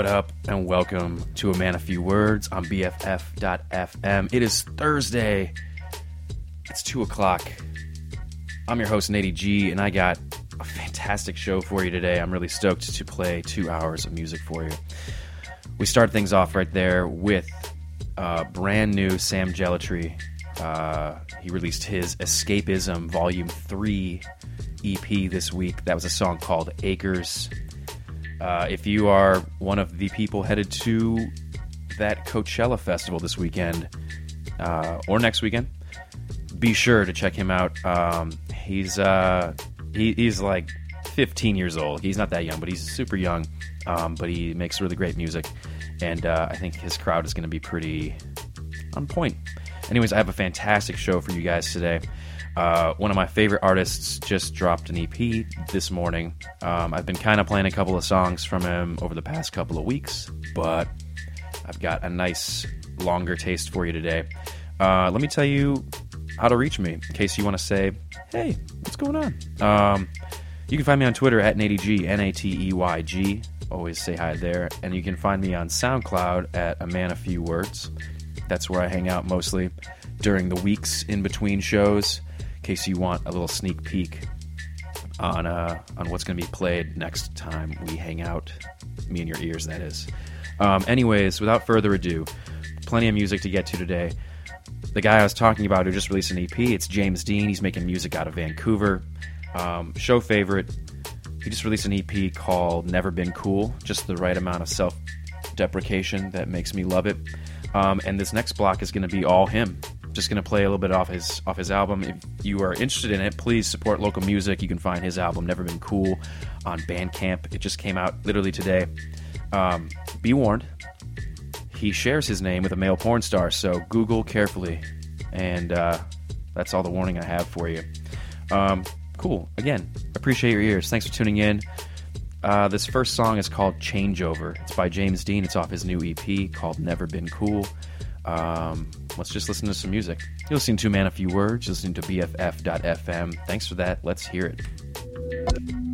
What up, and welcome to A Man of Few Words on BFF.FM. It is Thursday. It's 2 o'clock. I'm your host, Natey G, and I got a fantastic show for you today. I'm really stoked to play two hours of music for you. We start things off right there with uh, brand new Sam Gellaitry. Uh, he released his Escapism Volume 3 EP this week. That was a song called Acres. Uh, if you are one of the people headed to that Coachella festival this weekend uh, or next weekend, be sure to check him out. Um, he's uh, he, he's like 15 years old. He's not that young, but he's super young. Um, but he makes really great music, and uh, I think his crowd is going to be pretty on point. Anyways, I have a fantastic show for you guys today. Uh, one of my favorite artists just dropped an EP this morning. Um, I've been kind of playing a couple of songs from him over the past couple of weeks, but I've got a nice longer taste for you today. Uh, let me tell you how to reach me in case you want to say, hey, what's going on? Um, you can find me on Twitter at NateG, N A T E Y G. Always say hi there. And you can find me on SoundCloud at A Man of Few Words. That's where I hang out mostly during the weeks in between shows in case you want a little sneak peek on uh, on what's going to be played next time we hang out, me and your ears, that is. Um, anyways, without further ado, plenty of music to get to today. The guy I was talking about who just released an EP, it's James Deen. He's making music out of Vancouver. Um, show favorite. He just released an EP called Never Been Cool, just the right amount of self deprecation that makes me love it. Um, and this next block is going to be all him just going to play a little bit off his off his album. If you are interested in it, please support local music. You can find his album "Never Been Cool" on Bandcamp. It just came out literally today. Um, be warned, he shares his name with a male porn star, so Google carefully. And uh, that's all the warning I have for you. Um, cool. Again, appreciate your ears. Thanks for tuning in. Uh, this first song is called Changeover. It's by James Deen. It's off his new EP called Never Been Cool. Um, let's just listen to some music. You're listening to Man a Few Words, listening to BFF.FM. Thanks for that. Let's hear it.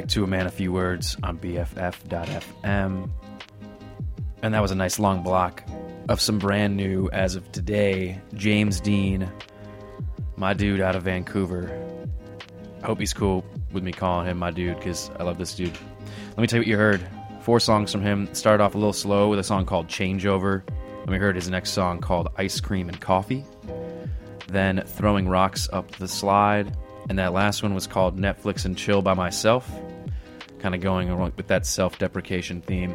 Back to A Man a Few Words on BFF.FM. And that was a nice long block of some brand new, as of today, James Deen, my dude out of Vancouver. I hope he's cool with me calling him my dude because I love this dude. Let me tell you what you heard. Four songs from him. Started off a little slow with a song called Changeover. Then we heard his next song called Ice Cream and Coffee. Then Throwing Rocks Up the Slide and that last one was called Netflix and Chill by Myself, kind of going along with that self deprecation theme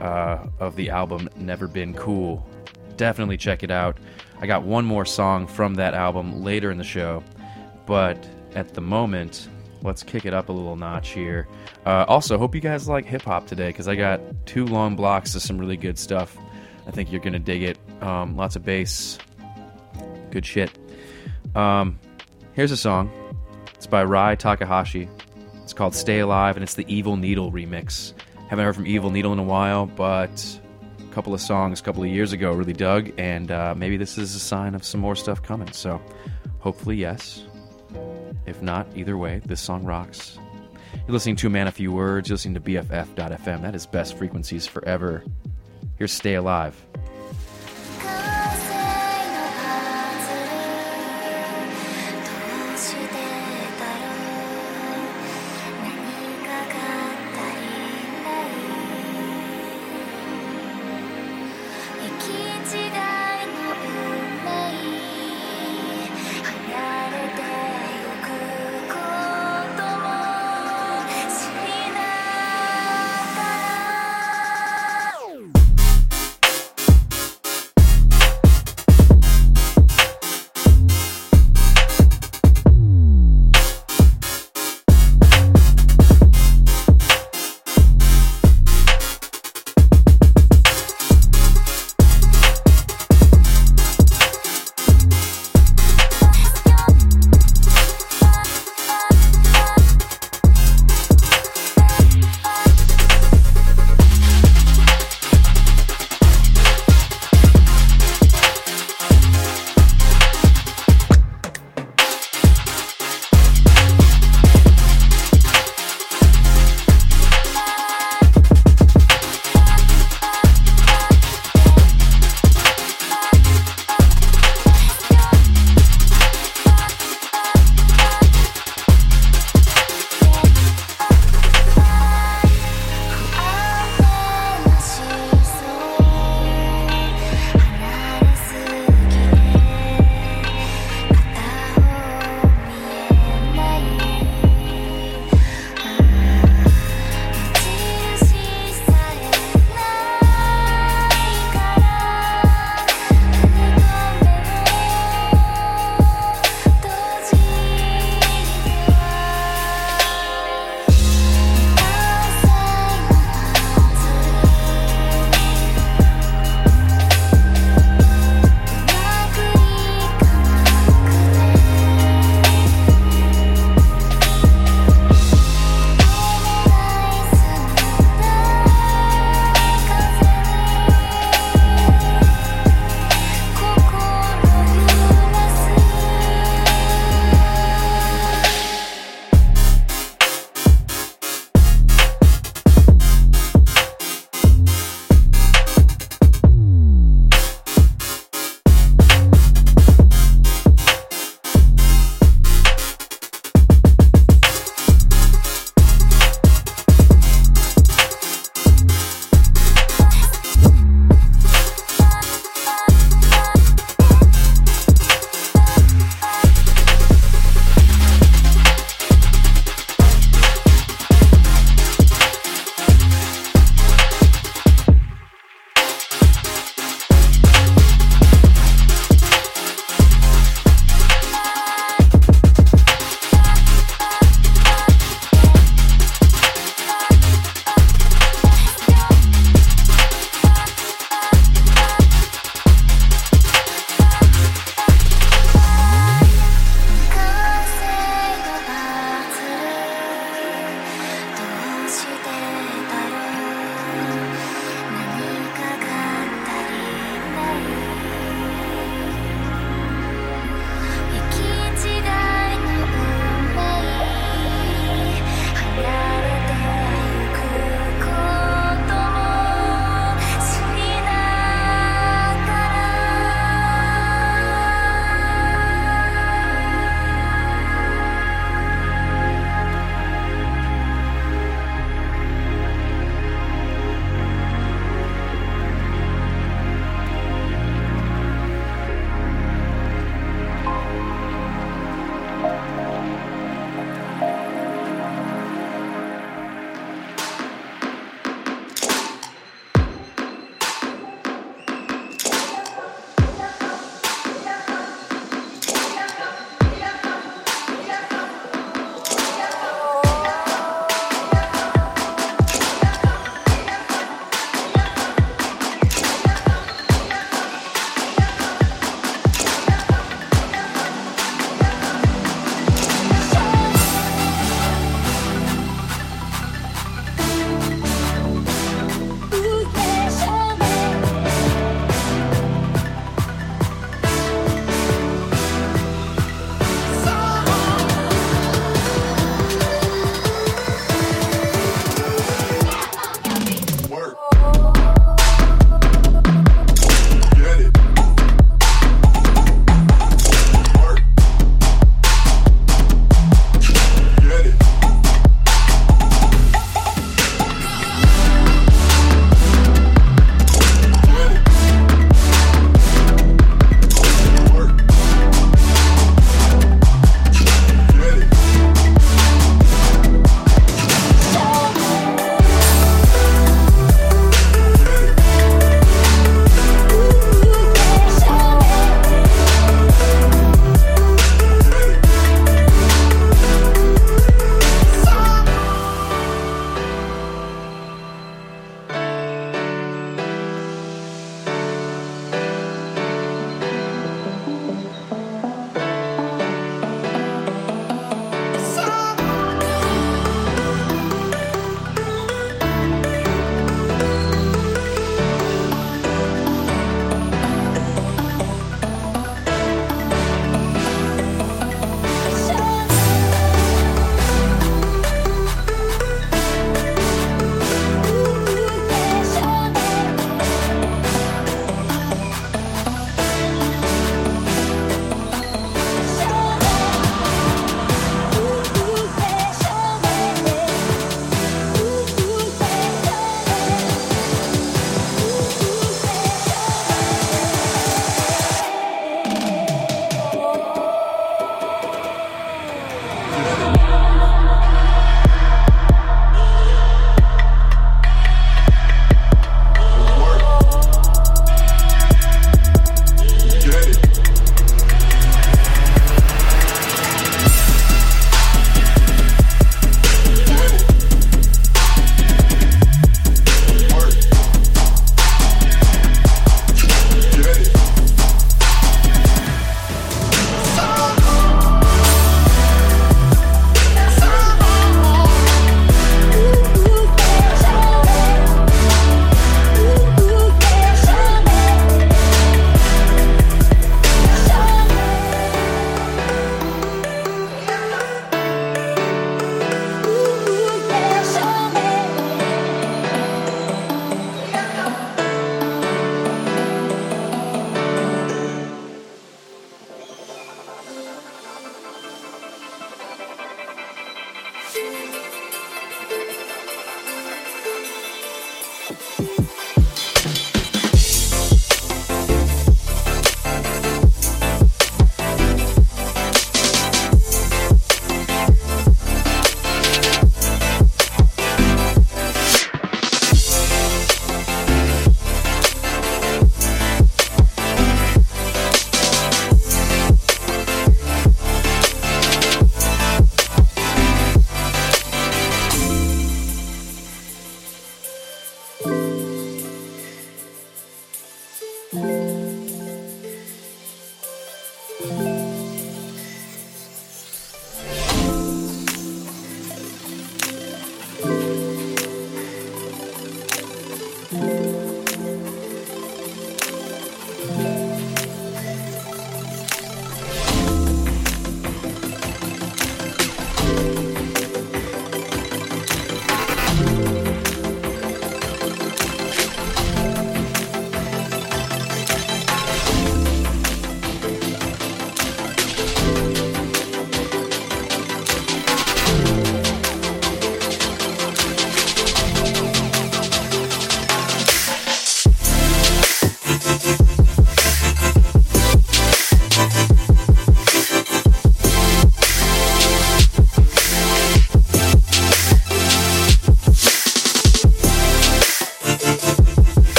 uh, of the album Never Been Cool. Definitely check it out. I got one more song from that album later in the show, but at the moment, let's kick it up a little notch here. Uh, also, hope you guys like hip hop today because I got two long blocks of some really good stuff. I think you're gonna dig it. Um, lots of bass, good shit. Um, here's a song it's by Rie Takahashi. It's called Stay Alive, and it's the Evil Needle remix. Haven't heard from Evil Needle in a while, but a couple of songs a couple of years ago really dug, and uh, maybe this is a sign of some more stuff coming. So hopefully, yes. If not, either way, this song rocks. You're listening to Man a Few Words, you're listening to BFF.FM. That is best frequencies forever. Here's Stay Alive.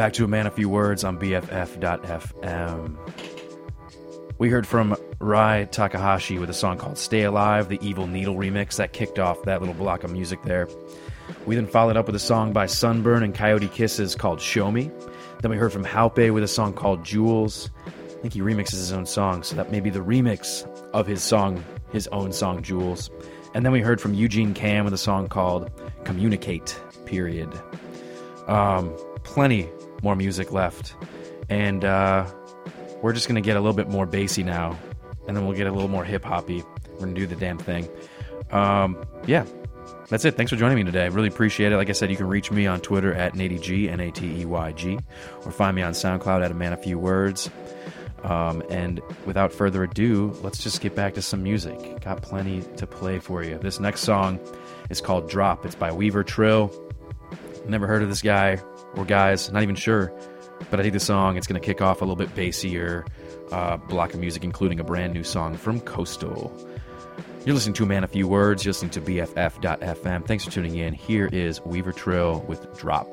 Back to A Man a Few Words on BFF.FM. We heard from Rie Takahashi with a song called Stay Alive, the Evil Needle remix that kicked off that little block of music there. We then followed up with a song by SNBRN and Coyote Kisses called Show Me. Then we heard from Halpe with a song called Jewels. I think he remixes his own song, so that may be the remix of his song, his own song, Jewels. And then we heard from Eugene Cam with a song called Communicate, period. Um, plenty more music left. And uh, we're just going to get a little bit more bassy now. And then we'll get a little more hip hoppy. We're going to do the damn thing. Um, yeah, that's it. Thanks for joining me today. Really appreciate it. Like I said, you can reach me on Twitter at NateyG, N A T E Y G, or find me on SoundCloud at A Man a Few Words. Um, and without further ado, let's just get back to some music. Got plenty to play for you. This next song is called Drop. It's by Wevor Trill. Never heard of this guy or guys, not even sure. But I think the song it's going to kick off a little bit bassier uh, block of music, including a brand new song from Coastal. You're listening to man a few words. You're listening to BFF.FM. Thanks for tuning in. Here is Wevor Trill with Drop.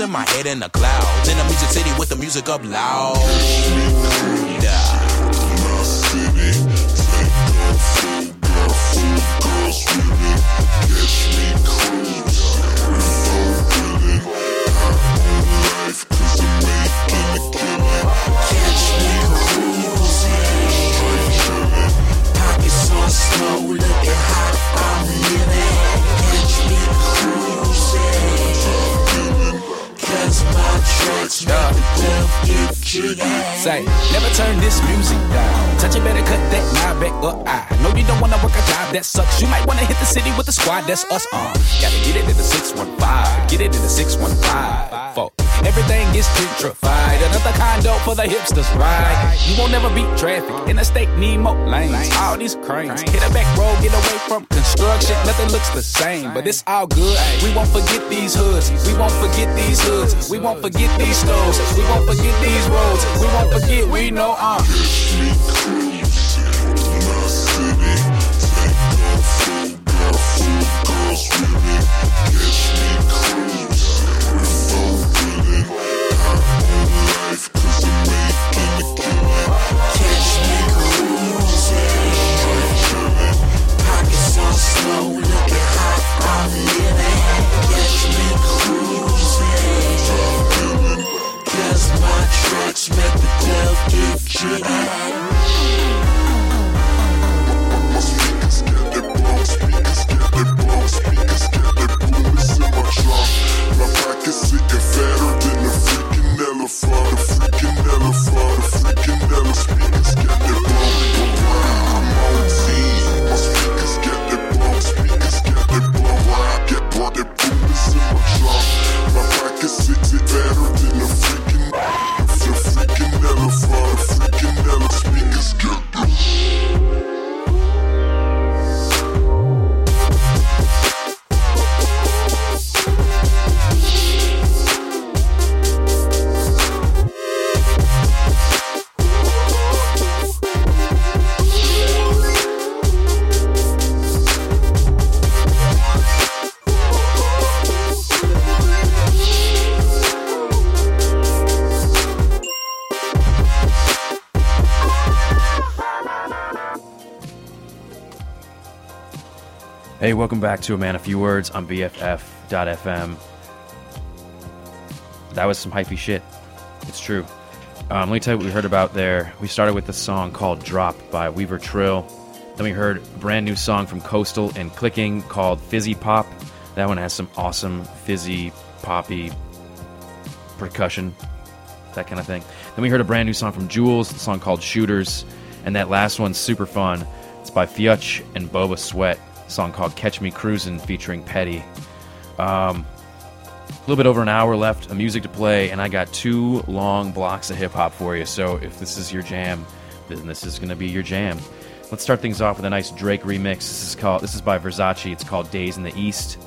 Cruising, my head in the clouds. In the music city with the music up loud. City with the squad, that's us. Uh, gotta get it in the 615. Get it in the 615. Folk. Everything is gentrified. Another condo for the hipsters, right? You won't never beat traffic. in Interstate need more lanes. All these cranes. Hit a back road, get away from construction. Nothing looks the same, but it's all good. We won't forget these hoods. We won't forget these hoods. We won't forget these stores. We won't forget these roads. We won't forget. We know uh. Hey, welcome back to A Man a Few Words on BFF.FM. That was some hypey shit. It's true. Um, let me tell you what we heard about there. We started with the song called Drop by Wevor Trill. Then we heard a brand new song from Coastal and clqqng called Fizzy Pop. That one has some awesome fizzy, poppy percussion, that kind of thing. Then we heard a brand new song from Juelz, the song called Shooters. And that last one's super fun. It's by FYÜTCH and Boba Sweat song called Catch Me Cruisin' featuring Petty. Um, a little bit over an hour left of music to play, and I got two long blocks of hip hop for you. So if this is your jam, then this is going to be your jam. Let's start things off with a nice Drake remix. This is called this is by verzache. It's called Days in the East,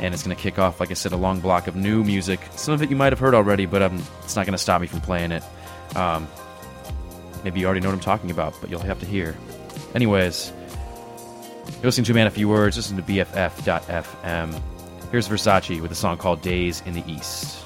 and it's going to kick off, like I said, a long block of new music. Some of it you might have heard already, but um, it's not going to stop me from playing it. Um, maybe you already know what I'm talking about, but you'll have to hear. Anyways, you're listening to Man a Few Words. Listen to BFF.FM. Here's verzache with a song called Days in the East.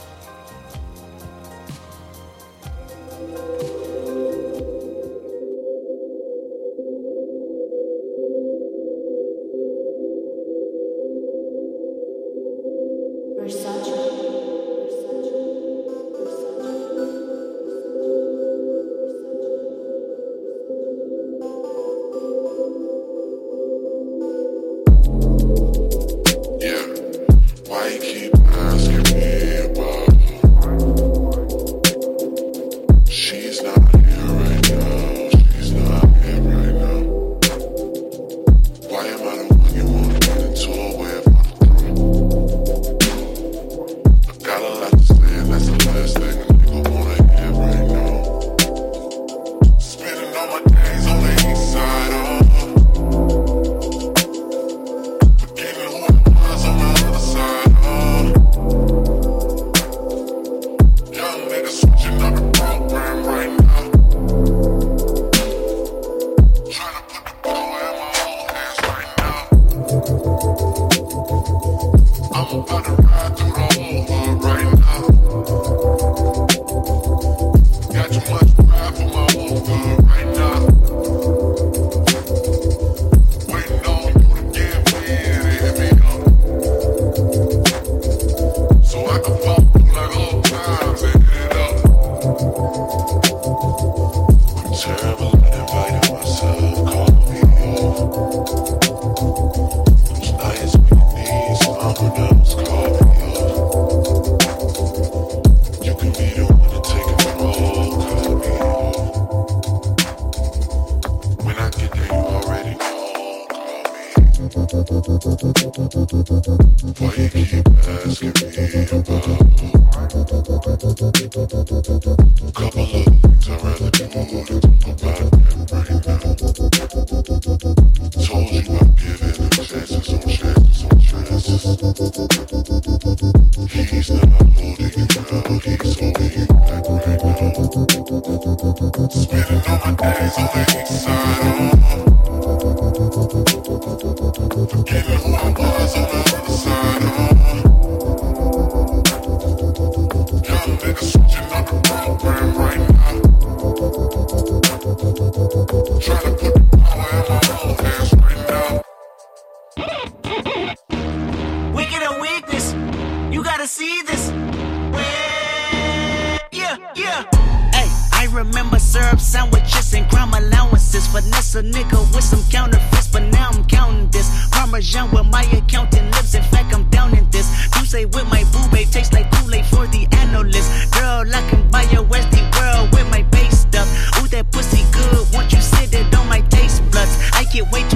sandwiches and crime allowances. Finesse a nigga with some counterfeits, but now I'm counting this. Parmesan with my accountant lips, in fact, I'm down in this. Juice with my boo babe tastes like Kool Aid for the analyst. Girl, I can buy your Westy world with my base stuff. Ooh, that pussy good, won't you sit it on my taste buds? I can't wait to.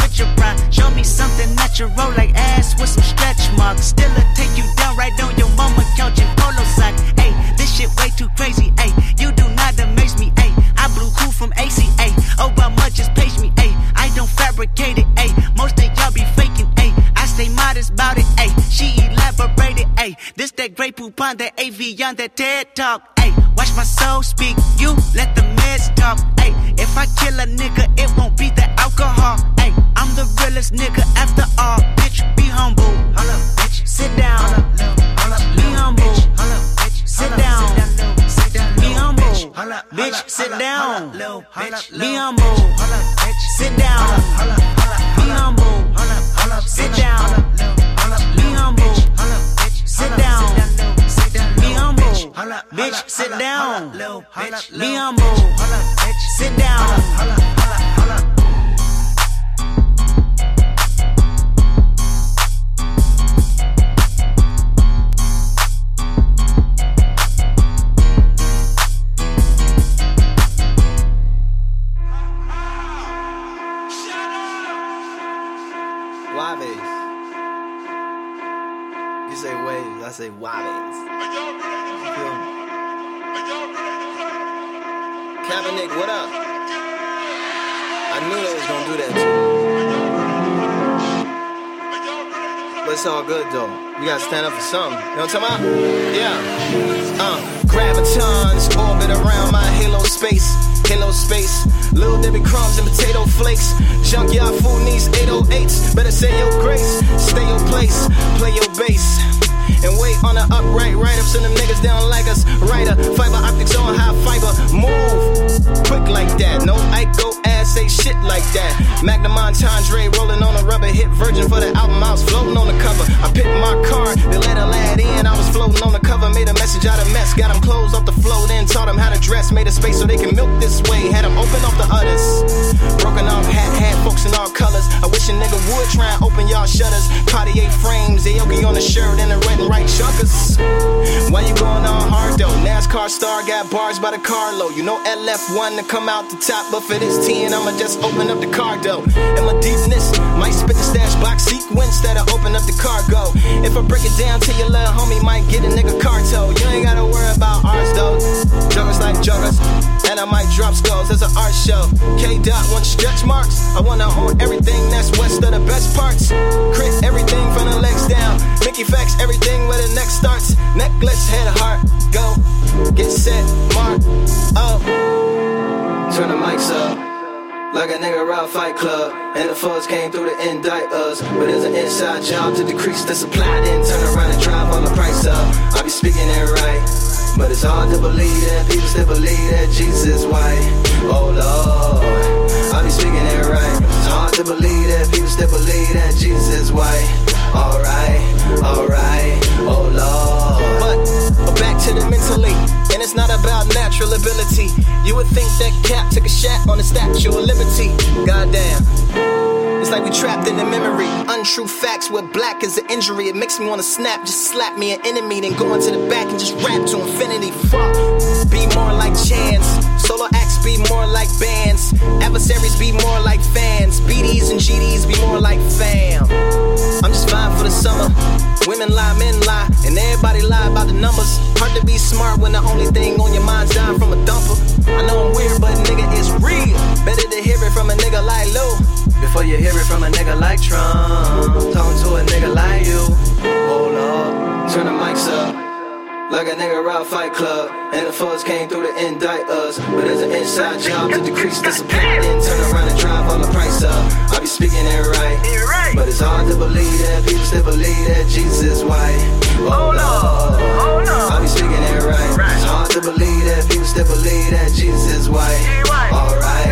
Show me something natural like ass with some stretch marks. Still, I take you down right on your mama couch in polo sock. Hey, this shit way too crazy. Hey, you do not amaze me. Hey, I blew cool from ACA. Obama just page me. Hey, I don't fabricate it. Hey, most of y'all be faking. Hey, I stay modest about it. Hey, she elaborated. Hey, this that Grey Poupon, that Evian that TED talk. Hey, watch my soul speak. You let the meds talk. Ay, if I kill a nigga, it won't be the alcohol. Ay, I'm the realest nigga after all. Bitch, be humble. bitch. Sit down. Be humble. Sit down. Be humble. Bitch, sit down. Be humble. Sit down. Be humble. Sit down. Be humble. Sit down. Be humble. Bitch, sit down. Be humble. Sit down. I say waves. Kaepernick, what up? I knew they was gonna do that too. But it's all good though. You gotta stand up for something. You know what I'm talking about? Yeah. Uh, gravitons orbit around my halo space. Halo space. Little Debbie crumbs and potato flakes. Junkyard food needs 808s. Better say your grace. Stay your place. Play your bass and wait on the upright right up. Send them niggas down like us. Writer, fiber optics on high fiber. Move quick like that. No Ico ass say shit like that. Magnum Andre rolling on a rubber hit virgin for the album. I was floating on the cover. I picked my car, they let a lad in. I was floating on the cover, made a message out of mess. Got them clothes off the float, then taught them how to dress. Made a space so they can milk this way. Had them open off the others. I wish a nigga would try and open y'all shutters. Cartier frames, Aoki on the shirt, and the red and right chuckers. Why you going all hard though? NASCAR star got bars by the carload. You know LF1 to come out the top, but for this 10, I'ma just open up the cargo. And my deepness might spit the stash box sequence that'll open up the cargo. If I break it down to your little homie, might get a nigga carto. You ain't gotta worry about ours though. Juggers like juggers, and I might drop skulls. as an art show. K Dot want stretch marks. I wanna own everything that's west of the best parts. Crit everything from the legs down. Mickey facts everything where the neck starts. Necklace, head, heart, go. Get set, mark, up. Turn the mics up. Like a nigga rob Fight Club. And the fuzz came through to indict us. But it's an inside job to decrease the supply. Then turn around and drive all the price up. I be speaking it right. But it's hard to believe that people still believe that Jesus is white. Oh Lord. I be speaking it right. It's hard to believe that people still believe that Jesus is white. Alright, alright, oh Lord. But, but back to the mentally. And it's not about natural ability. You would think that Cap took a shot on the Statue of Liberty. Goddamn. It's like we trapped in the memory. Untrue facts where black is an injury. It makes me wanna snap, just slap me an enemy, then go into the back and just rap to infinity. Fuck. Be more like chance. Solo acts be more like bands. Adversaries be more like fans. BDs and GDs be more like fam. I'm just fine for the summer. Women lie, men lie, and everybody lie about the numbers. Hard to be smart when the only thing on your mind's dying from a thumper. I know I'm weird, but nigga, it's real. Better to hear it from a nigga like Lou. Before you hear it from a nigga like Trump. Talking to a nigga like you. Hold up, turn the mics up. Like a nigga rob Fight Club. And the fuzz came through to indict us. But it's an inside job to decrease supply. Then turn around and drive all the price up. I be speaking it right. But it's hard to believe that people still believe that Jesus is white. Oh Lord. I be speaking it right. It's hard to believe that people still believe that Jesus is white. Alright,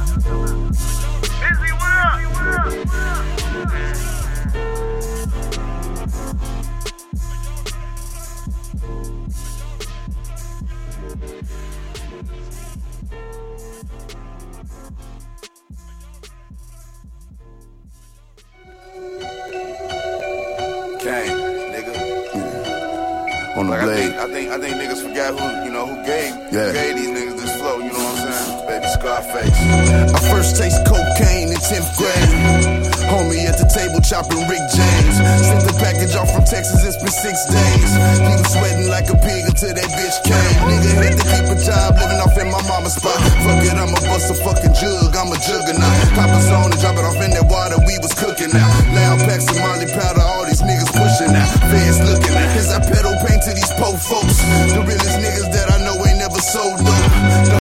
on the Like I blade. think, I think, I think niggas forgot who, you know, who gave, Yeah. who gave these niggas this flow. You know what I'm saying? Baby Scarface. I first taste cocaine in 10th grade. Homie at the table chopping Rick James. Sent the package off from Texas, it's been six days. He was sweating like a pig until that bitch came. Nigga had to keep a job living off in my mama's spot. Fuck it, I'ma bust a fucking jug, I'm a juggernaut. Pop a zone and drop it off in that water we was cooking out. Loud packs of Molly powder, all these niggas pushing out. Fans looking to these po folks. The realest niggas that I know ain't never sold dope.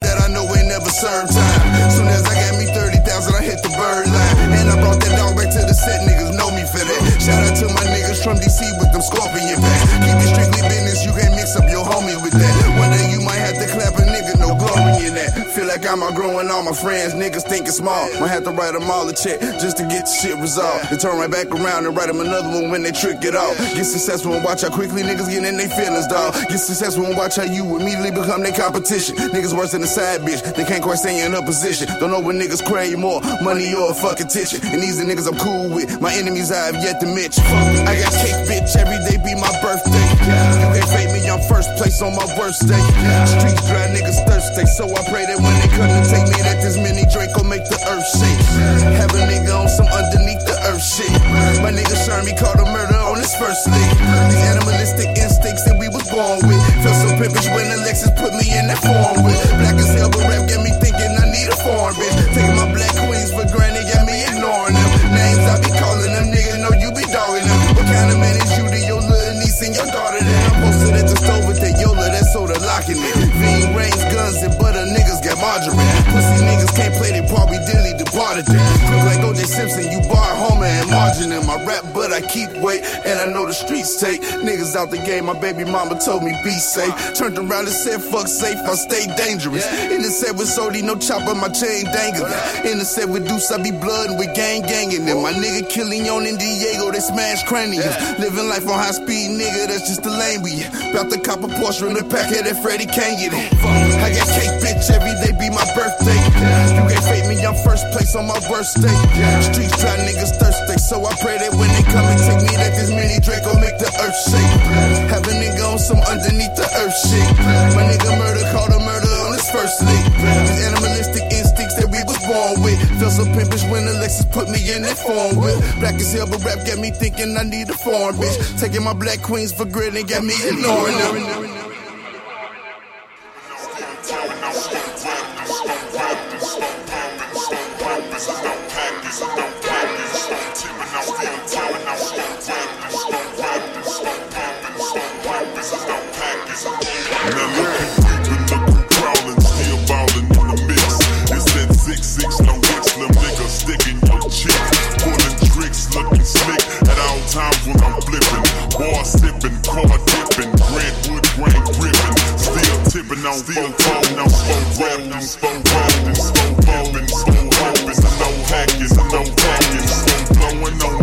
Feel like I'm all my friends, niggas think it's small. Might have to write them all a check just to get the shit resolved. Then turn right back around and write them another one when they trick it off. Get successful and watch how quickly niggas get in their feelings, dog. Get successful and watch how you immediately become their competition. Niggas worse than a side bitch, they can't quite stay in a position. Don't know what niggas crave more, money or a fucking attention. And these the niggas I'm cool with, my enemies I have yet to mention. I got cake, bitch, every day be my birthday. You can't fake me, I'm first place on my worst day. Streets dry, niggas thirsty, so I pray that when they to take me, that this mini Draco make the earth shake. Have a nigga on some underneath the earth shit. My nigga Shermy caught a murder on his first lick. These animalistic instincts that we was born with. Felt so pimpish when Alexis put me in that form with. Black as hell, but rap got me thinking I need a foreign bitch. Taking Look like OJ Simpson, you bar homer and margin in my rap, I keep weight. And I know the streets take niggas out the game. My baby mama told me be safe. Turned around and said, fuck safe, I stay dangerous. In the set with Sodi, no chopper, my chain dangling. In the set with Deuce, I be blood with gang ganging them. My nigga killing on in Diego, they smash craniums. Living life on high speed, nigga, that's just the lane we in. About to cop a Porsche in the pack that Freddie can't get it. I got cake, bitch, every day be my birthday. You can't fake me, I'm first place on my worst day. Streets dry niggas thirsty, so I pray that when they come and take me, that this mini Draco make the earth shake. Have a nigga on some underneath the earth shit. My nigga murder called a murder on his first lick. These animalistic instincts that we was born with. Feel so pimpish when Alexis put me in that form with. Black as hell, but rap got me thinking I need a foreign bitch. Taking my black queens for granted got me ignoring them. Times when I'm flipping, bar sipping, car dipping, Grantwood grain gripping, still tipping on still tipping. On slow rapping, slow rapping, slow bumping, slow hoping, no hacking, no hacking, slow blowing on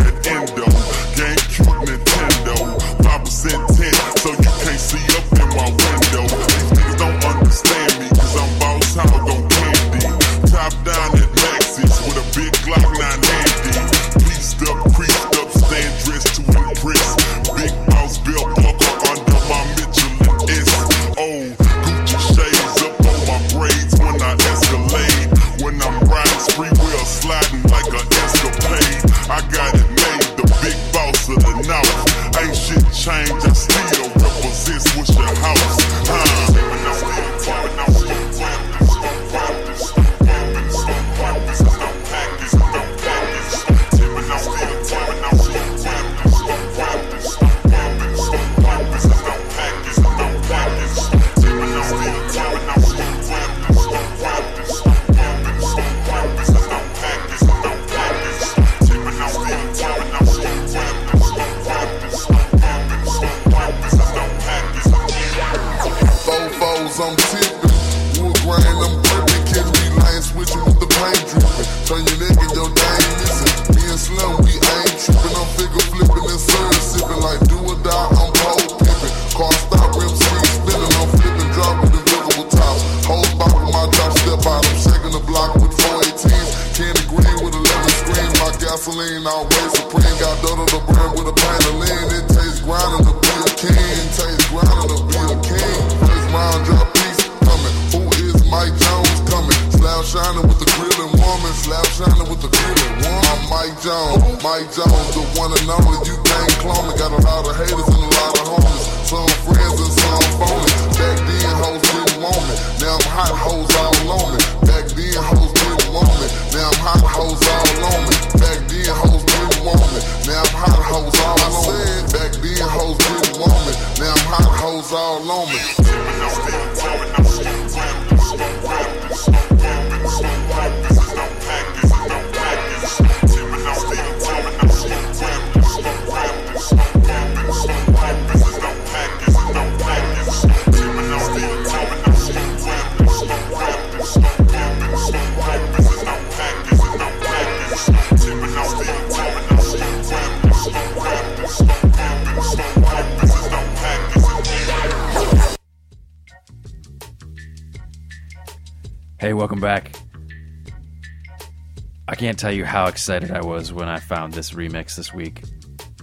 can't tell you how excited I was when I found this remix this week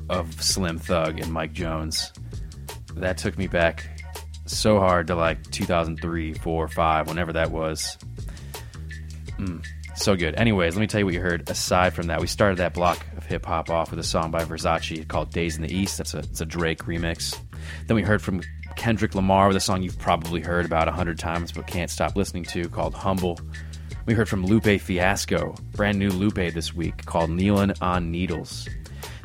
of Slim Thug and Mike Jones. That took me back so hard to like 2003, 4, 5, whenever that was. Mm, so good. Anyways, let me tell you what you heard. Aside from that, we started that block of hip hop off with a song by verzache called Days in the East. That's a, it's a Drake remix. Then we heard from Kendrick Lamar with a song you've probably heard about a hundred times but can't stop listening to called Humble. We heard from Lupe Fiasco, brand new Lupe this week called Kneeling on Needles.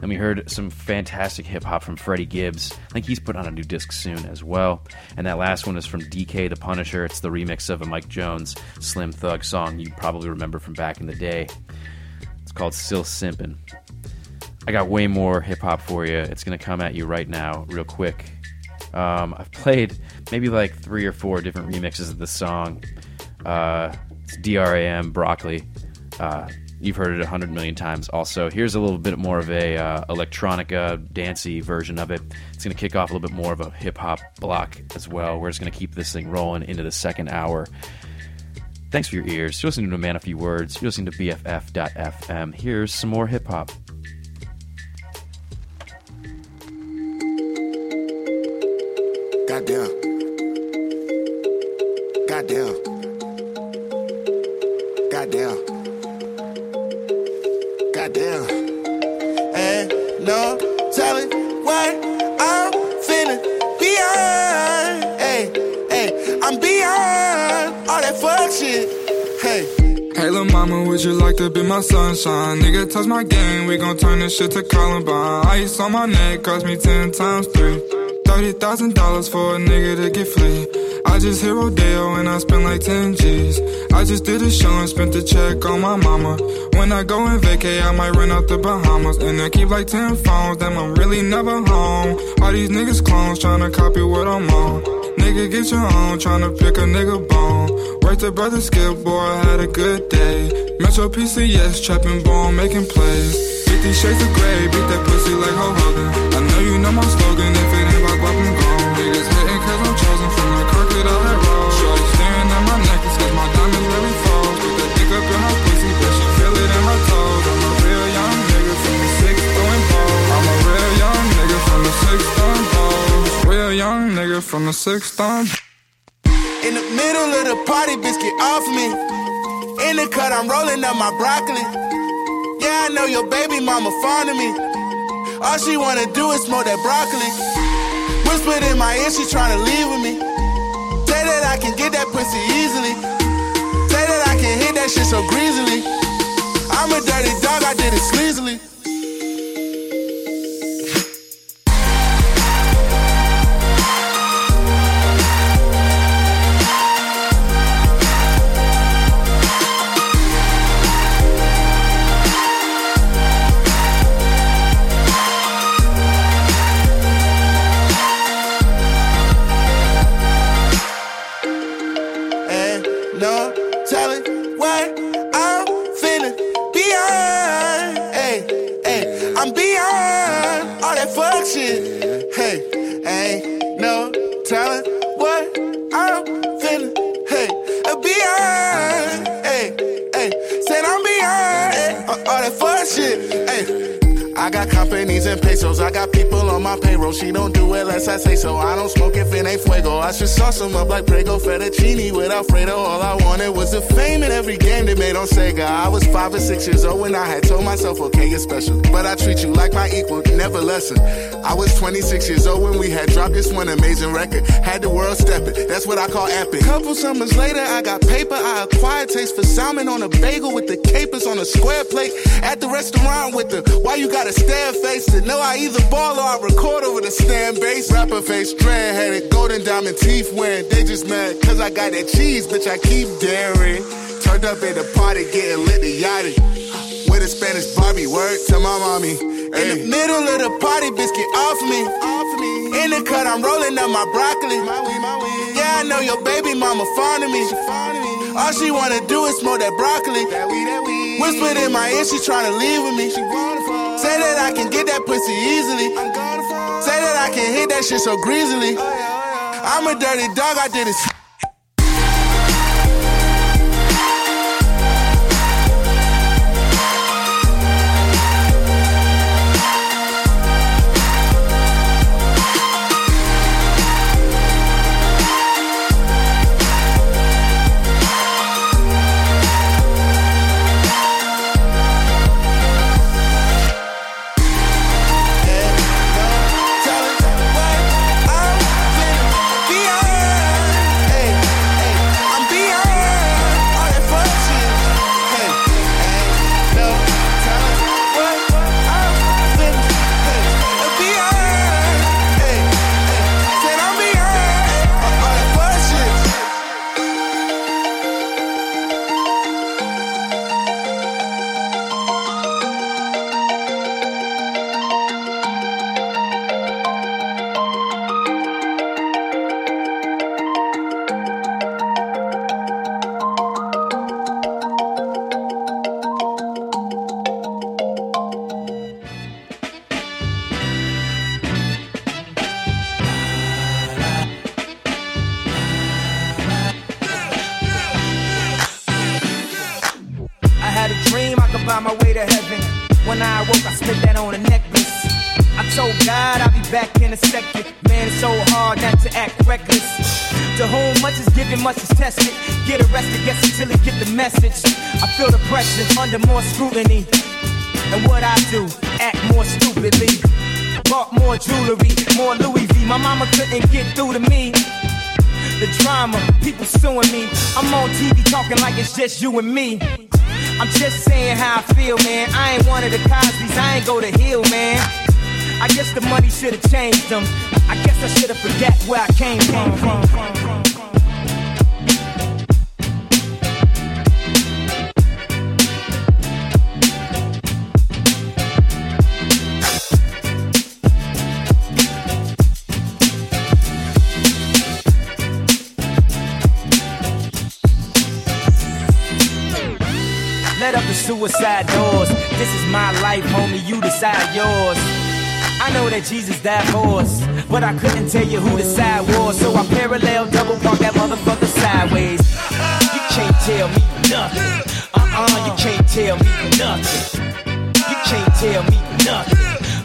And we heard some fantastic hip hop from Freddie Gibbs. I think he's put on a new disc soon as well. And that last one is from DK the Punisher. It's the remix of a Mike Jones Slim Thug song you probably remember from back in the day. It's called Still Simpin'. I got way more hip hop for you. It's going to come at you right now, real quick. Um, I've played maybe like three or four different remixes of the song. Uh, it's DRAM Broccoli. Uh, you've heard it a hundred million times. Also, here's a little bit more of a uh, electronica dancey version of it. It's going to kick off a little bit more of a hip hop block as well. We're just going to keep this thing rolling into the second hour. Thanks for your ears. You're listening to man a few words. You're listening to BFF.FM. Here's some more hip hop. Goddamn. Goddamn. Goddamn. Goddamn. Ain't no telling what I'm feeling beyond. Hey, hey, I'm beyond all that fuck shit. Hey. Hey, lil' mama, would you like to be my sunshine? Nigga, touch my game, we gon' turn this shit to Columbine. Ice on my neck cost me ten times three. Thirty thousand dollars for a nigga to get free. I just hit Rodeo and I spend like 10 G's. I just did a show and spent the check on my mama. When I go and vacay, I might run out the Bahamas. And I keep like 10 phones, damn, I'm really never home. All these niggas clones tryna copy what I'm on. Nigga, get your own, tryna pick a nigga bone. Right the brother Skip, boy, I had a good day. Metro PCS, trapping bone, making plays. 50 shades of gray, beat that pussy like Ho. I know you know my slogan, nigga from the sixth time. In the middle of the party, bitch, get off me. In the cut, I'm rolling up my broccoli. Yeah, I know your baby mama fond of me. All she wanna do is smoke that broccoli. Whispered in my ear, she tryna leave with me. Say that I can get that pussy easily. Say that I can hit that shit so greasily. I'm a dirty dog, I did it sleazily. I got companies and pesos. I got people on my payroll. She don't do it unless I say so. I don't smoke if it ain't fuego. I should sauce them up like Prego fettuccine with Alfredo. All I wanted was the fame in every game they made on Sega. I was five or six years old when I had told myself, okay, you're special. But I treat you like my equal, never lesser. I was 26 years old when we had dropped this one amazing record. Had the world stepping. That's what I call epic. Couple summers later, I got paper. I acquired taste for salmon on a bagel with the capers on a square plate. At the restaurant with the why you got a stand face to know I either ball or I record over the stand base. Rapper face, dread headed, golden diamond teeth wearing. They just mad cause I got that cheese, bitch. I keep daring. Turned up at the party, getting lit the yachty. With a Spanish Barbie, word to my mommy. In the middle of the party, bitch, get off me. Off me. In the cut, I'm rolling up my broccoli. My weed, my weed. Yeah, I know your baby mama fond of me. All she wanna do is smoke that broccoli. That weed, that weed. Whispered in my ear, she tryna leave with me. She Say that I can get that pussy easily. Say that I can hit that shit so greasily. I'm a dirty dog, I did it. Just you and me. I'm just saying how I feel, man. I ain't one of the Cosby's, I ain't go to Hill, man. I guess the money should have changed them. I guess I should have forget where I came from. Suicide doors. This is my life, homie. You decide yours. I know that Jesus died for us, but I couldn't tell you who the side was. So I parallel double park that motherfucker sideways. You can't tell me nothing. Uh-uh, you can't tell me nothing. You can't tell me nothing.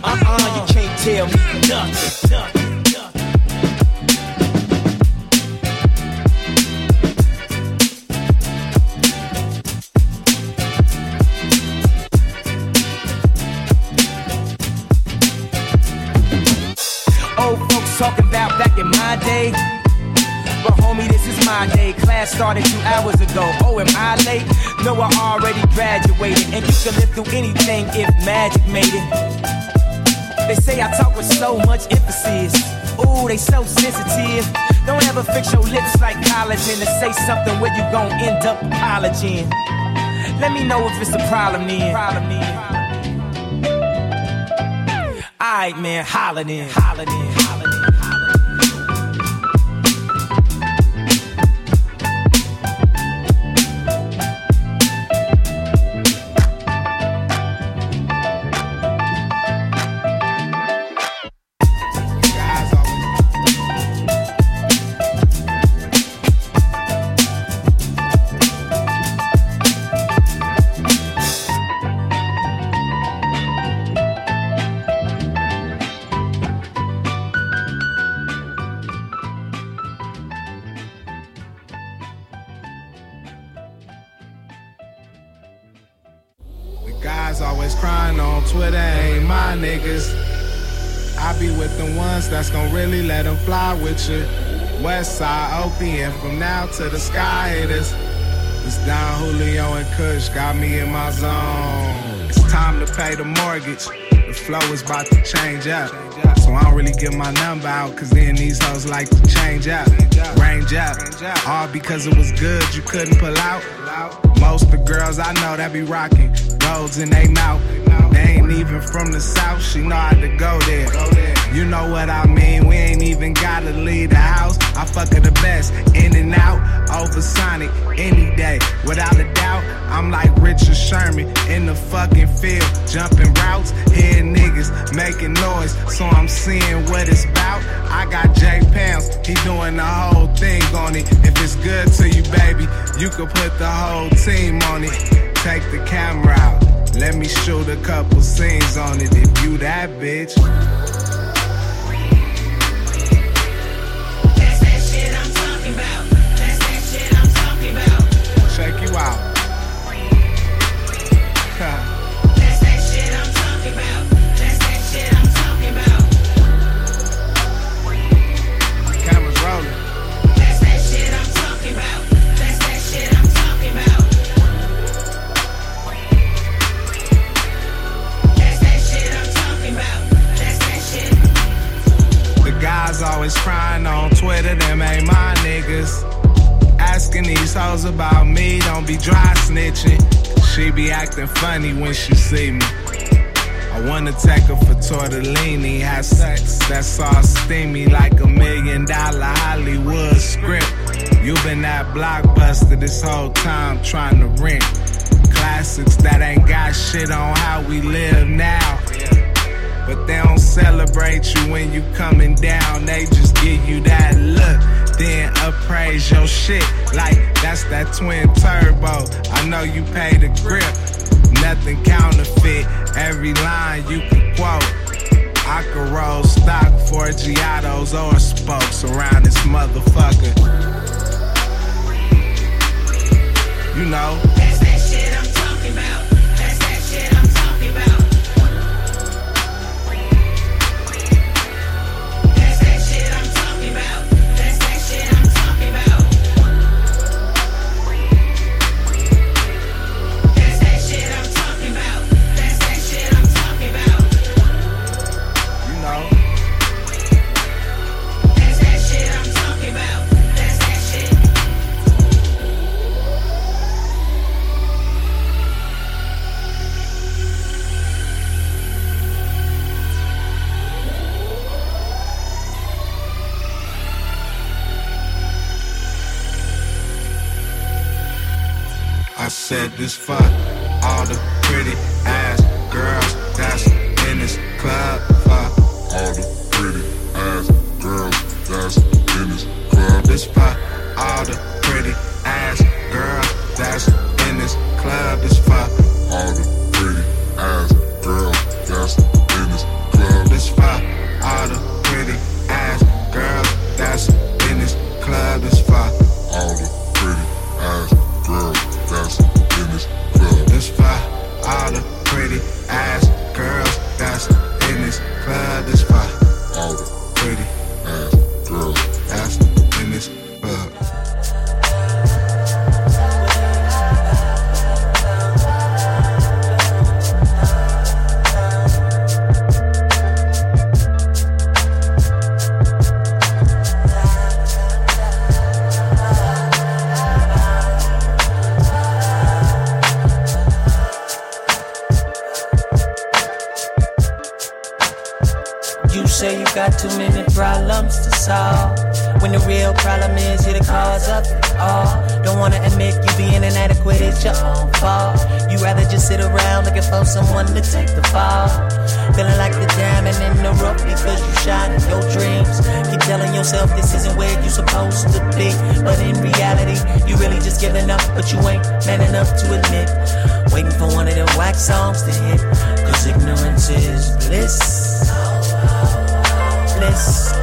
Uh-uh, you can't tell me nothing. About back in my day. But homie, this is my day. Class started two hours ago. Oh, am I late? No, I already graduated. And you can live through anything if magic made it. They say I talk with so much emphasis. Ooh, they so sensitive. Don't ever fix your lips like collagen to say something where you gon' end up apologizing. Let me know if it's a problem then. Problem then. Alright, man, holla then. Holla then. OPM from now to the sky haters. It's Don Julio and Kush got me in my zone. It's time to pay the mortgage. The flow is about to change up. So I don't really give my number out, cause then these hoes like to change up. Range up. All because it was good, you couldn't pull out. Most the girls I know that be rocking roads in they mouth. They ain't even from the south, she know how to go there. You know what I mean, we ain't even gotta leave the house. I fuck her the best, in and out, over Sonic, any day. Without a doubt, I'm like Richard Sherman in the fucking field, jumping routes, hearing niggas making noise, so I'm seeing what it's about. I got Jay Pounds, he doing the whole thing on it. If it's good to you, baby, you could put the whole team on it. Take the camera out. Let me shoot a couple scenes on it if you that bitch. Twitter, them ain't my niggas. Asking these hoes about me, don't be dry snitching. She be acting funny when she see me. I wanna take her for tortellini, have sex that's all steamy like a million dollar Hollywood script. You been that blockbuster this whole time trying to rent classics that ain't got shit on how we live now. But they don't celebrate you when you coming down. They just give you that look, then appraise your shit like that's that twin turbo. I know you pay the grip. Nothing counterfeit, every line you can quote. I could roll stock for Giottos or spokes around this motherfucker. You know. I problems to solve. When the real problem is you're the cause of it all. Don't wanna admit you being inadequate, it's your own fault. You rather just sit around looking for someone to take the fall. Feeling like the diamond in the rough because you shine in your dreams. Keep telling yourself this isn't where you're supposed to be. But in reality, you really just giving up, but you ain't man enough to admit. Waiting for one of them wax songs to hit. Cause ignorance is bliss bliss.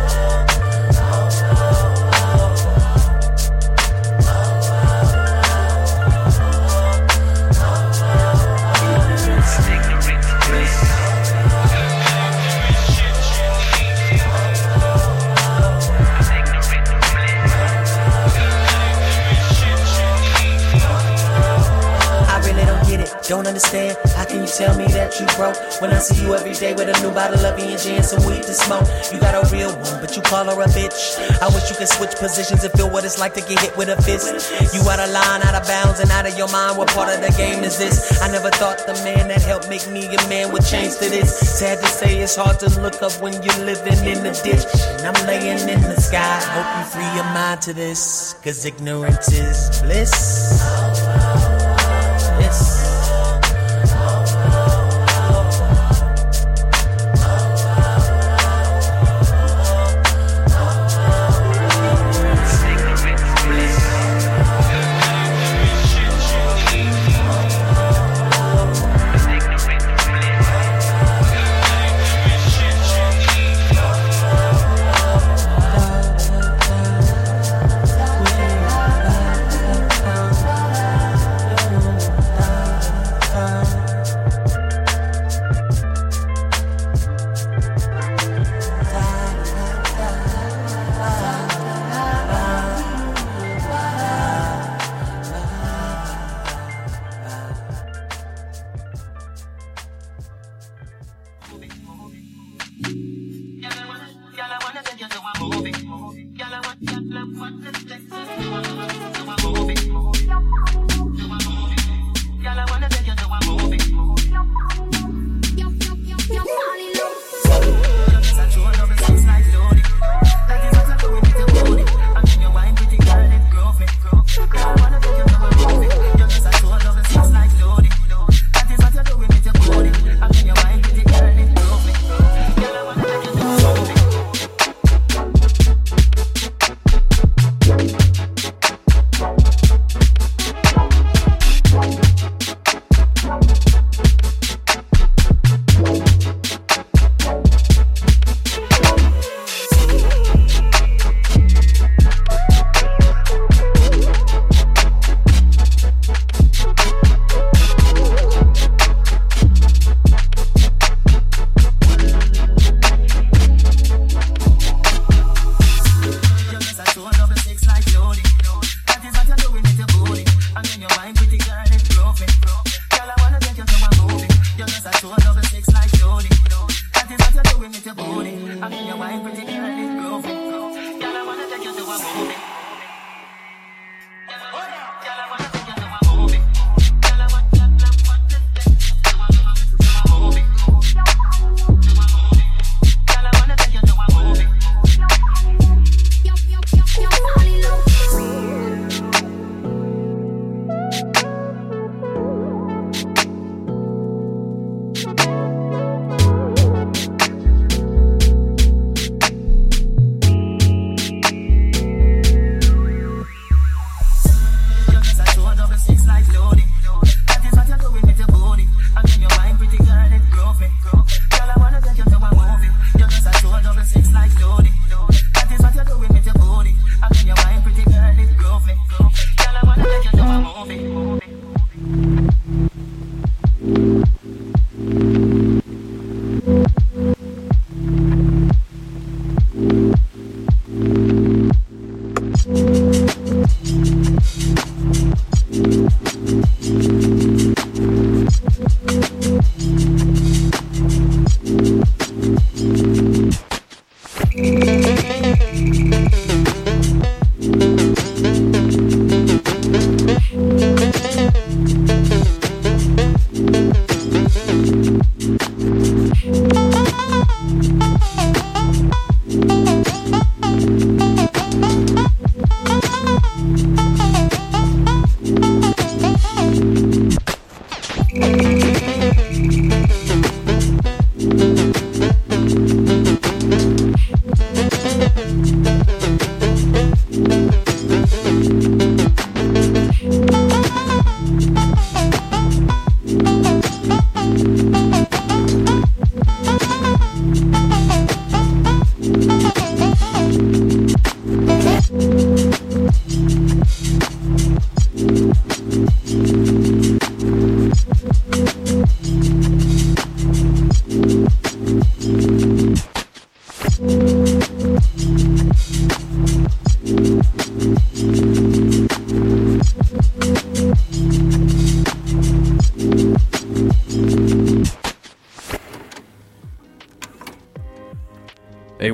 Don't understand. How can you tell me that you broke when I see you every day with a new bottle of E&J and some weed to smoke? You got a real one, but you call her a bitch. I wish you could switch positions and feel what it's like to get hit with a fist. You out of line, out of bounds, and out of your mind. What part of the game is this? I never thought the man that helped make me a man would change to this. Sad to say, it's hard to look up when you're living in the ditch. And I'm laying in the sky. You free your mind to this, cause ignorance is. Bliss.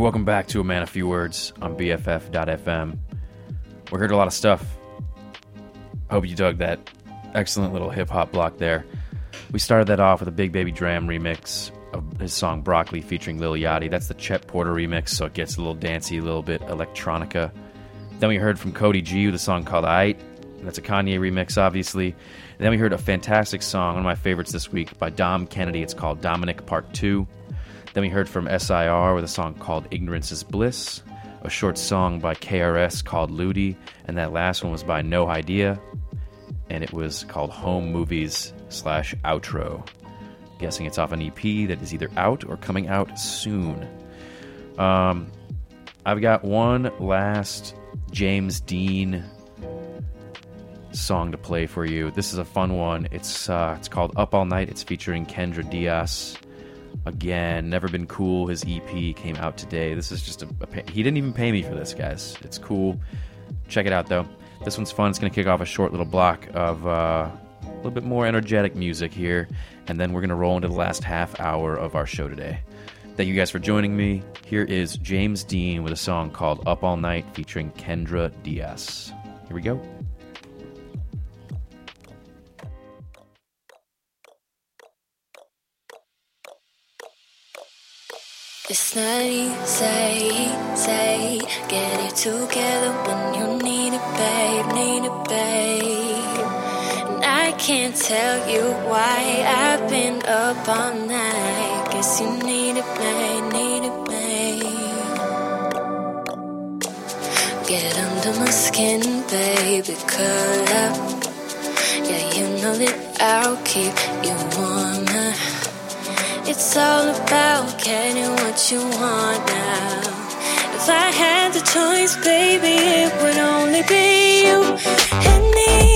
Welcome back to A Man a Few Words on BFF.FM. We heard a lot of stuff. Hope you dug that excellent little hip hop block there. We started that off with a Big Baby Dram remix of his song Broccoli featuring Lil Yachty. That's the Chet Porter remix, so it gets a little dancey, a little bit electronica. Then we heard from Cody G with a song called Aight. That's a Kanye remix, obviously. And then we heard a fantastic song, one of my favorites this week, by Dom Kennedy. It's called Dominic Part 2. Then we heard from SIR with a song called Ignorance is Bliss, a short song by KRS called Ludi, and that last one was by No Idea, and it was called Home Movies slash Outro. Guessing it's off an EP that is either out or coming out soon. Um, I've got one last James Deen song to play for you. This is a fun one. It's uh, it's called Up All Night. It's featuring Kendra Diaz. Again, Never Been Cool. His EP came out today. This is just a, a he didn't even pay me for this, guys. It's cool. Check it out though. This one's fun. It's gonna kick off a short little block of uh, a little bit more energetic music here, and then we're gonna roll into the last half hour of our show today. Thank you guys for joining me. Here is James Deen with a song called Up All Night featuring Kendra Diaz. Here we go. It's not easy, say, get it together when you need it, babe, need it, babe. And I can't tell you why I've been up all night. Guess you need it, babe, need it, babe. Get under my skin, baby, curl up. Yeah, you know that I'll keep you warm. It's all about getting what you want now. If I had the choice, baby, it would only be you and me.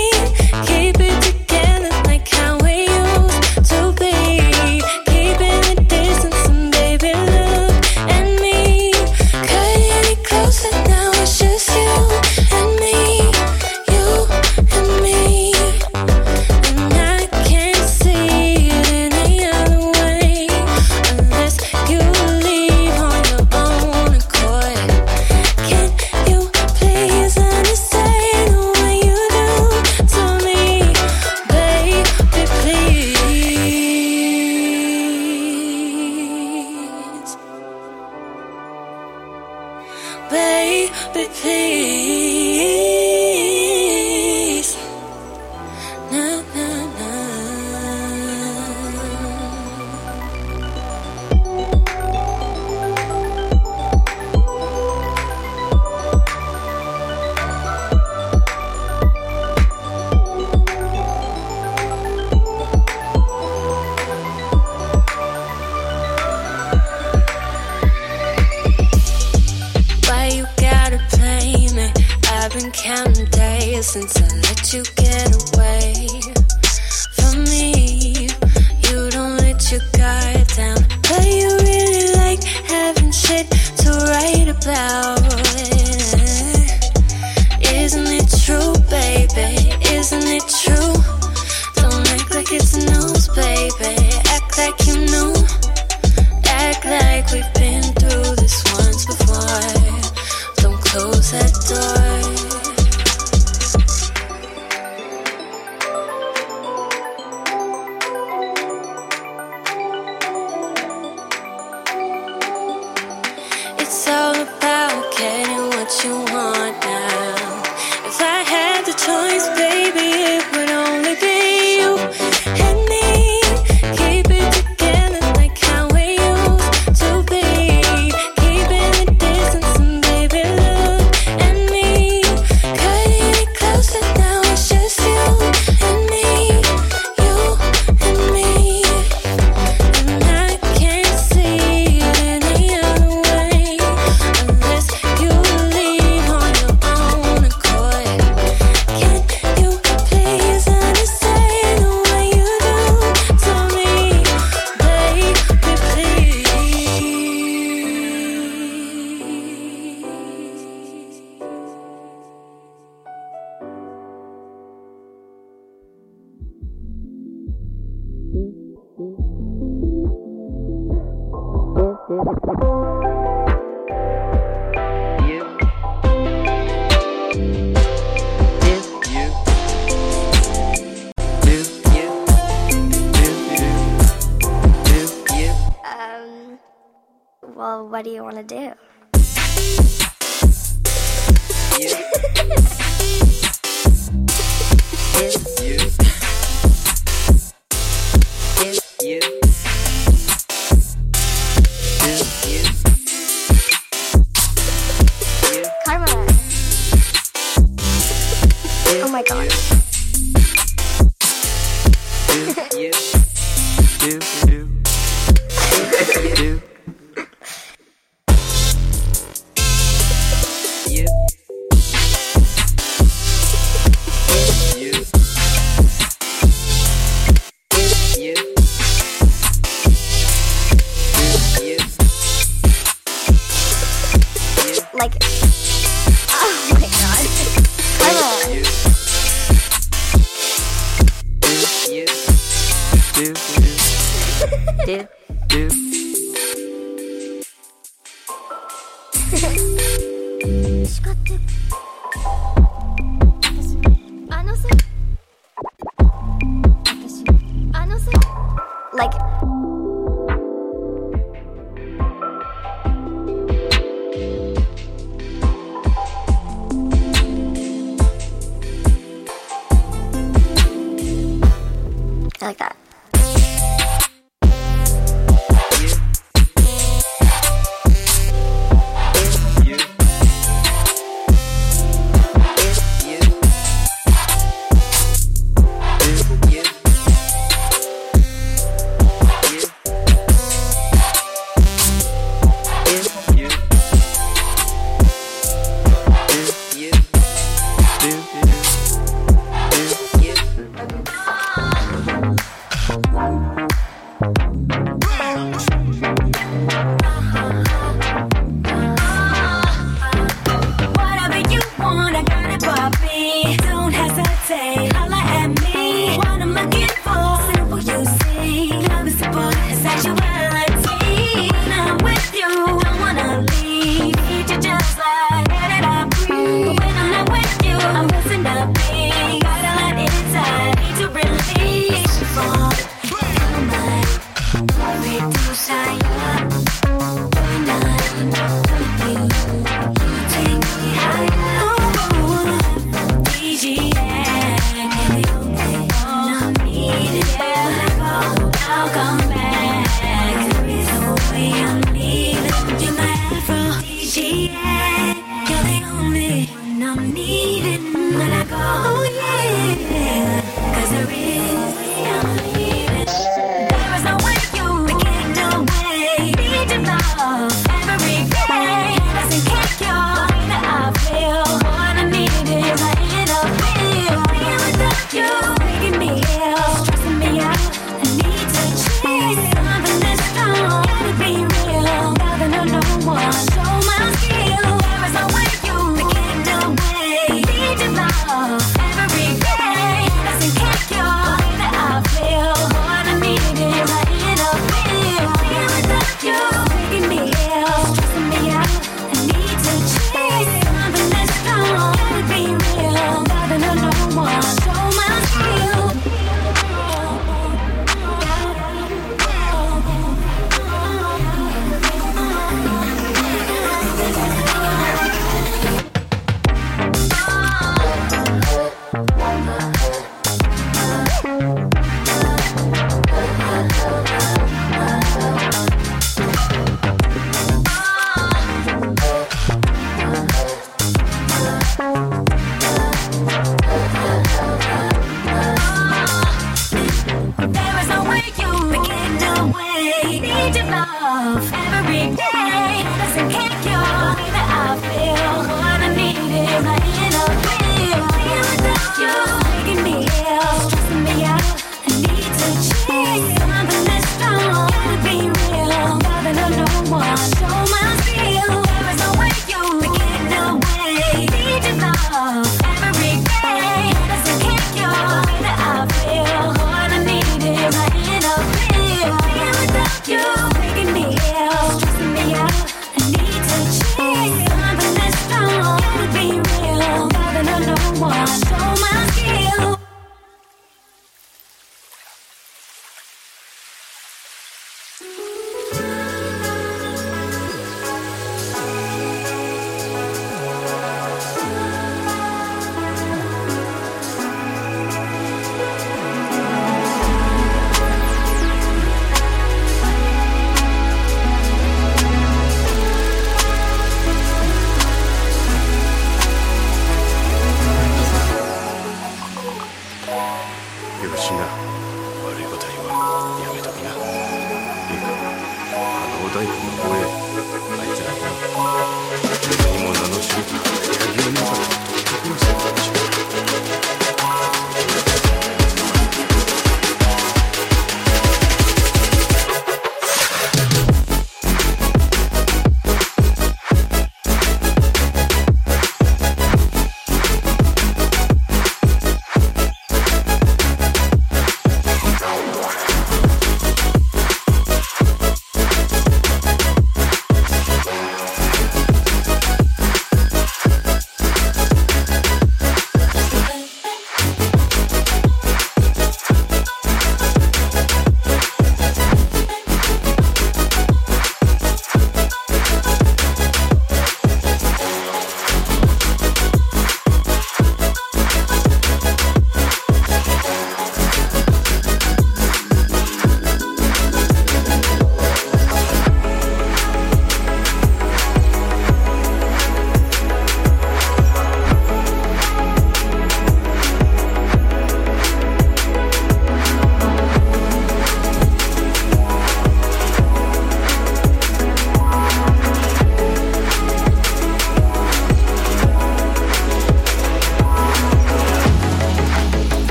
well, what do you want to do?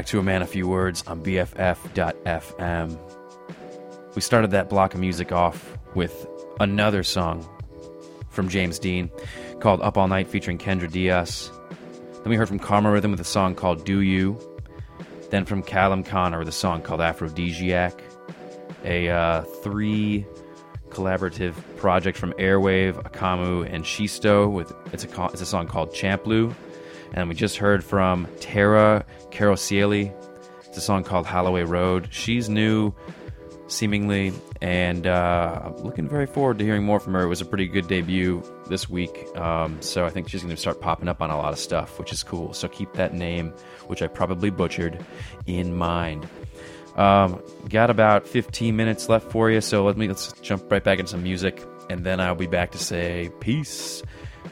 Back to A Man, A Few Words on BFF.FM. We started that block of music off with another song from James Deen called Up All Night featuring Kendra Diaz. Then we heard from Karma Rhythm with a song called Do You. Then from Callum Connor with a song called Aphrodisiac. A uh, three collaborative project from Airwave, Akamu, and Shisto with it's a it's a song called Champlu. And we just heard from Tara Carosieli. It's a song called Holloway Road. She's new, seemingly, and uh, I'm looking very forward to hearing more from her. It was a pretty good debut this week, um, so I think she's going to start popping up on a lot of stuff, which is cool. So keep that name, which I probably butchered, in mind. Um, got about 15 minutes left for you, so let me let's jump right back into some music, and then I'll be back to say peace.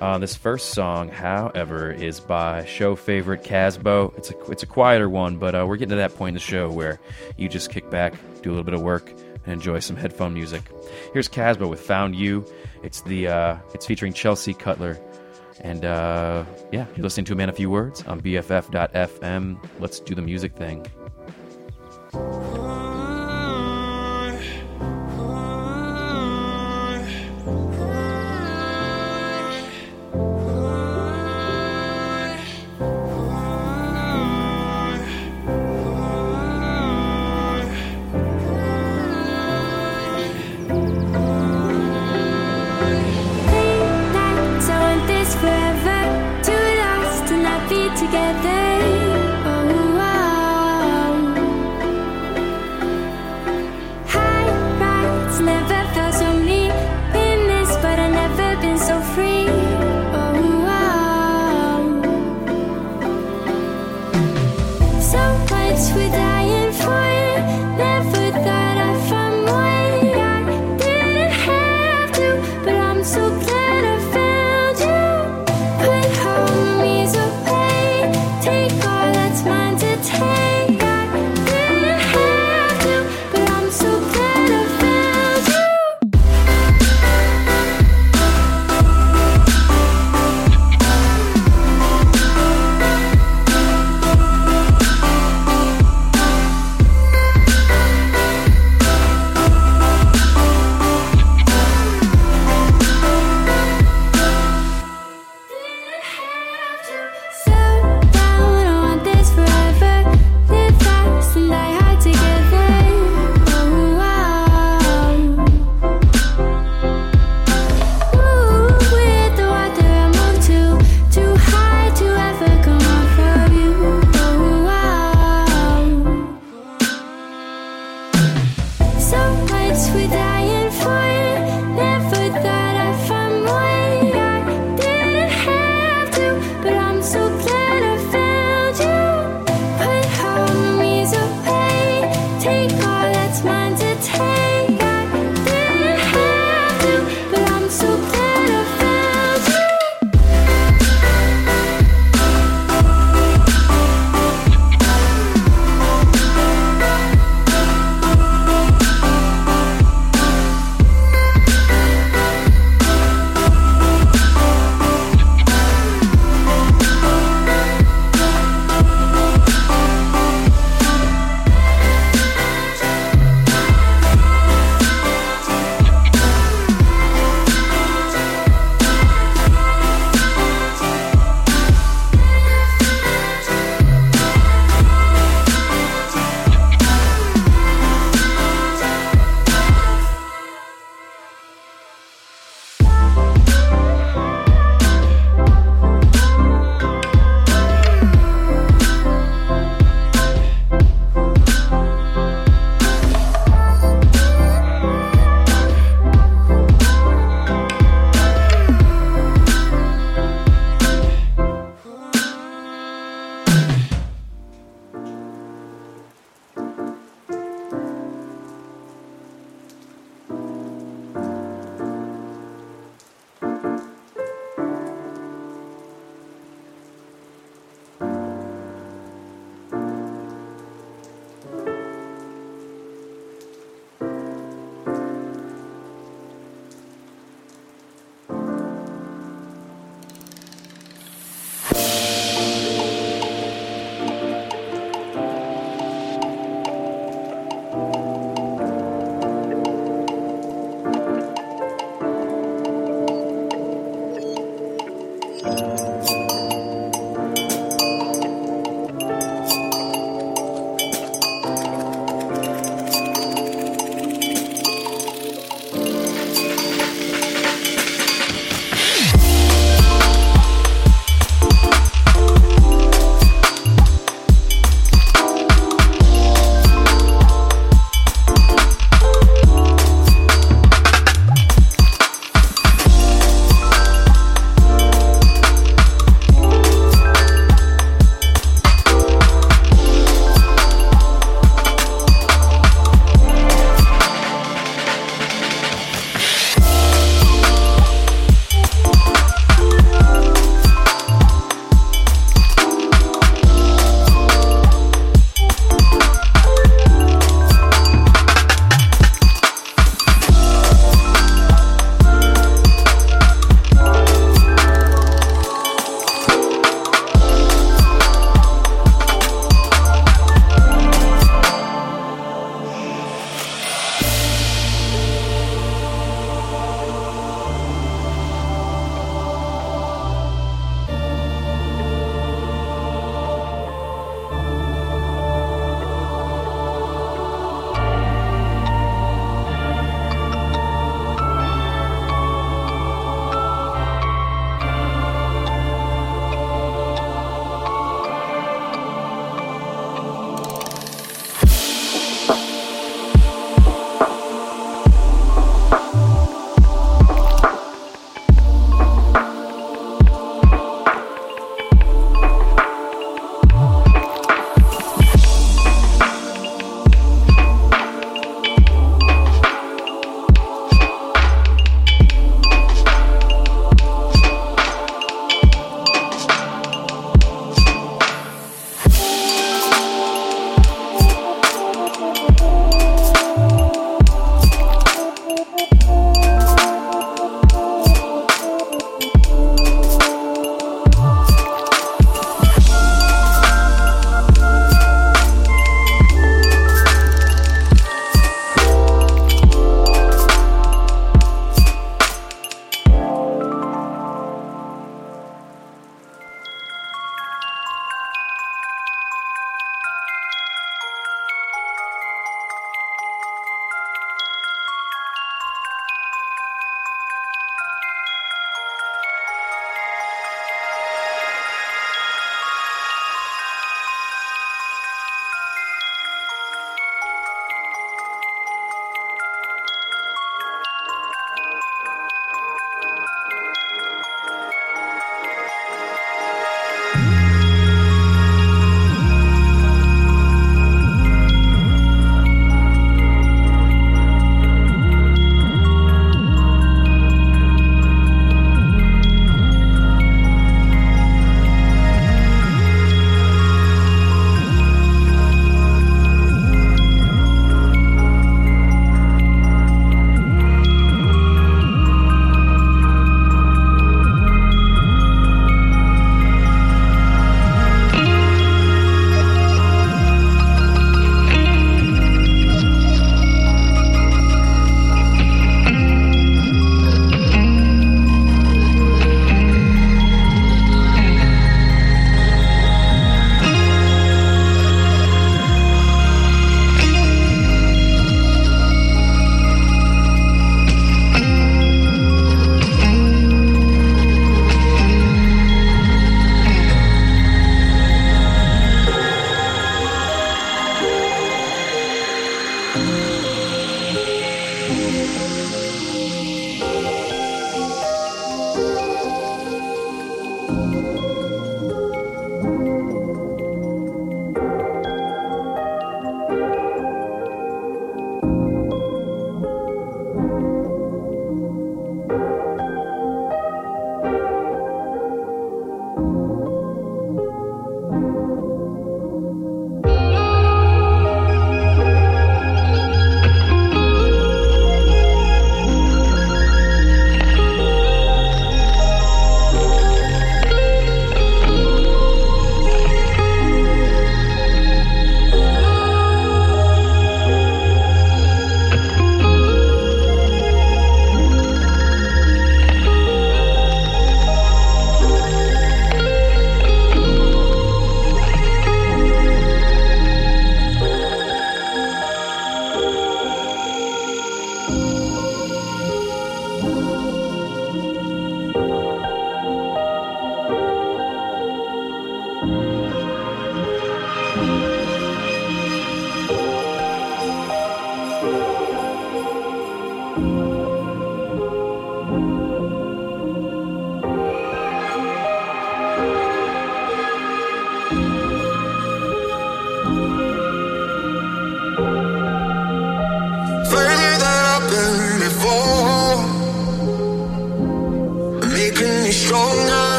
Uh, this first song, however, is by show favorite Kasbo. It's a it's a quieter one, but uh, we're getting to that point in the show where you just kick back, do a little bit of work, and enjoy some headphone music. Here's Kasbo with "Found You." It's the uh, it's featuring Chelsea Cutler, and uh, yeah, you're listening to a man a few words on BFF.FM. Let's do the music thing.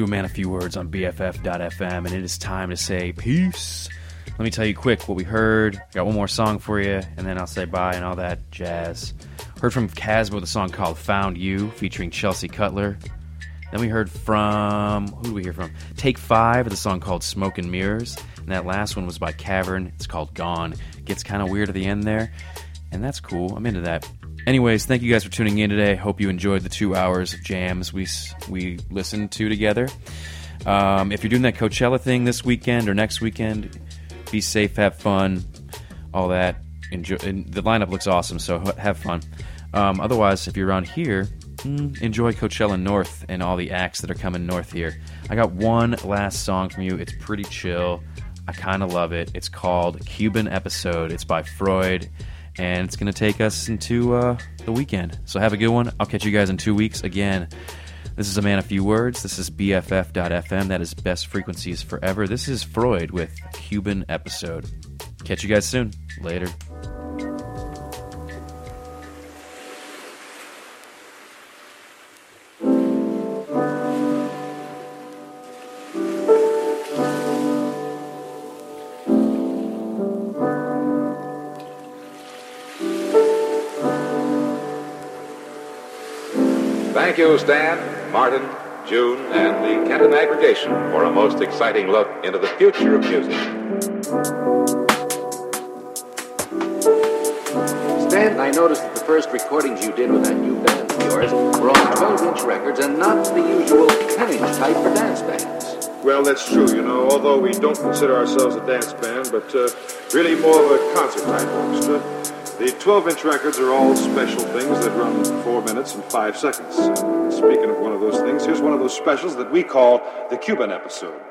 To A Man a Few Words on BFF.FM, and it is time to say peace. Let me tell you quick what we heard. Got one more song for you, and then I'll say bye and all that jazz. Heard from Kasbo with a song called Found You, featuring Chelsea Cutler. Then we heard from, who do we hear from? Take Five with a song called Smoke and Mirrors. And that last one was by Cavern. It's called Gone. Gets kind of weird at the end there, and that's cool. I'm into that. Anyways, thank you guys for tuning in today. Hope you enjoyed the two hours of jams we we listened to together. Um, if you're doing that Coachella thing this weekend or next weekend, be safe, have fun, all that. Enjoy. The lineup looks awesome, so have fun. Um, otherwise, if you're around here, mm, enjoy Coachella North and all the acts that are coming north here. I got one last song from you. It's pretty chill. I kind of love it. It's called Cuban Episode. It's by Freud, and it's going to take us into uh, the weekend. So have a good one. I'll catch you guys in two weeks again. This is a man a few words. This is BFF.FM. That is best frequencies forever. This is Freud with Cuban Episode. Catch you guys soon. Later. You, Stan, Martin, June, and the Kenton Aggregation for a most exciting look into the future of music. Stan, I noticed that the first recordings you did with that new band of yours were on 12 inch records and not the usual 10 inch type for dance bands. Well, that's true, you know, although we don't consider ourselves a dance band, but uh, really more of a concert type orchestra. The 12 inch records are all special things that run four minutes and five seconds. And speaking of one of those things, here's one of those specials that we call the Cuban episode.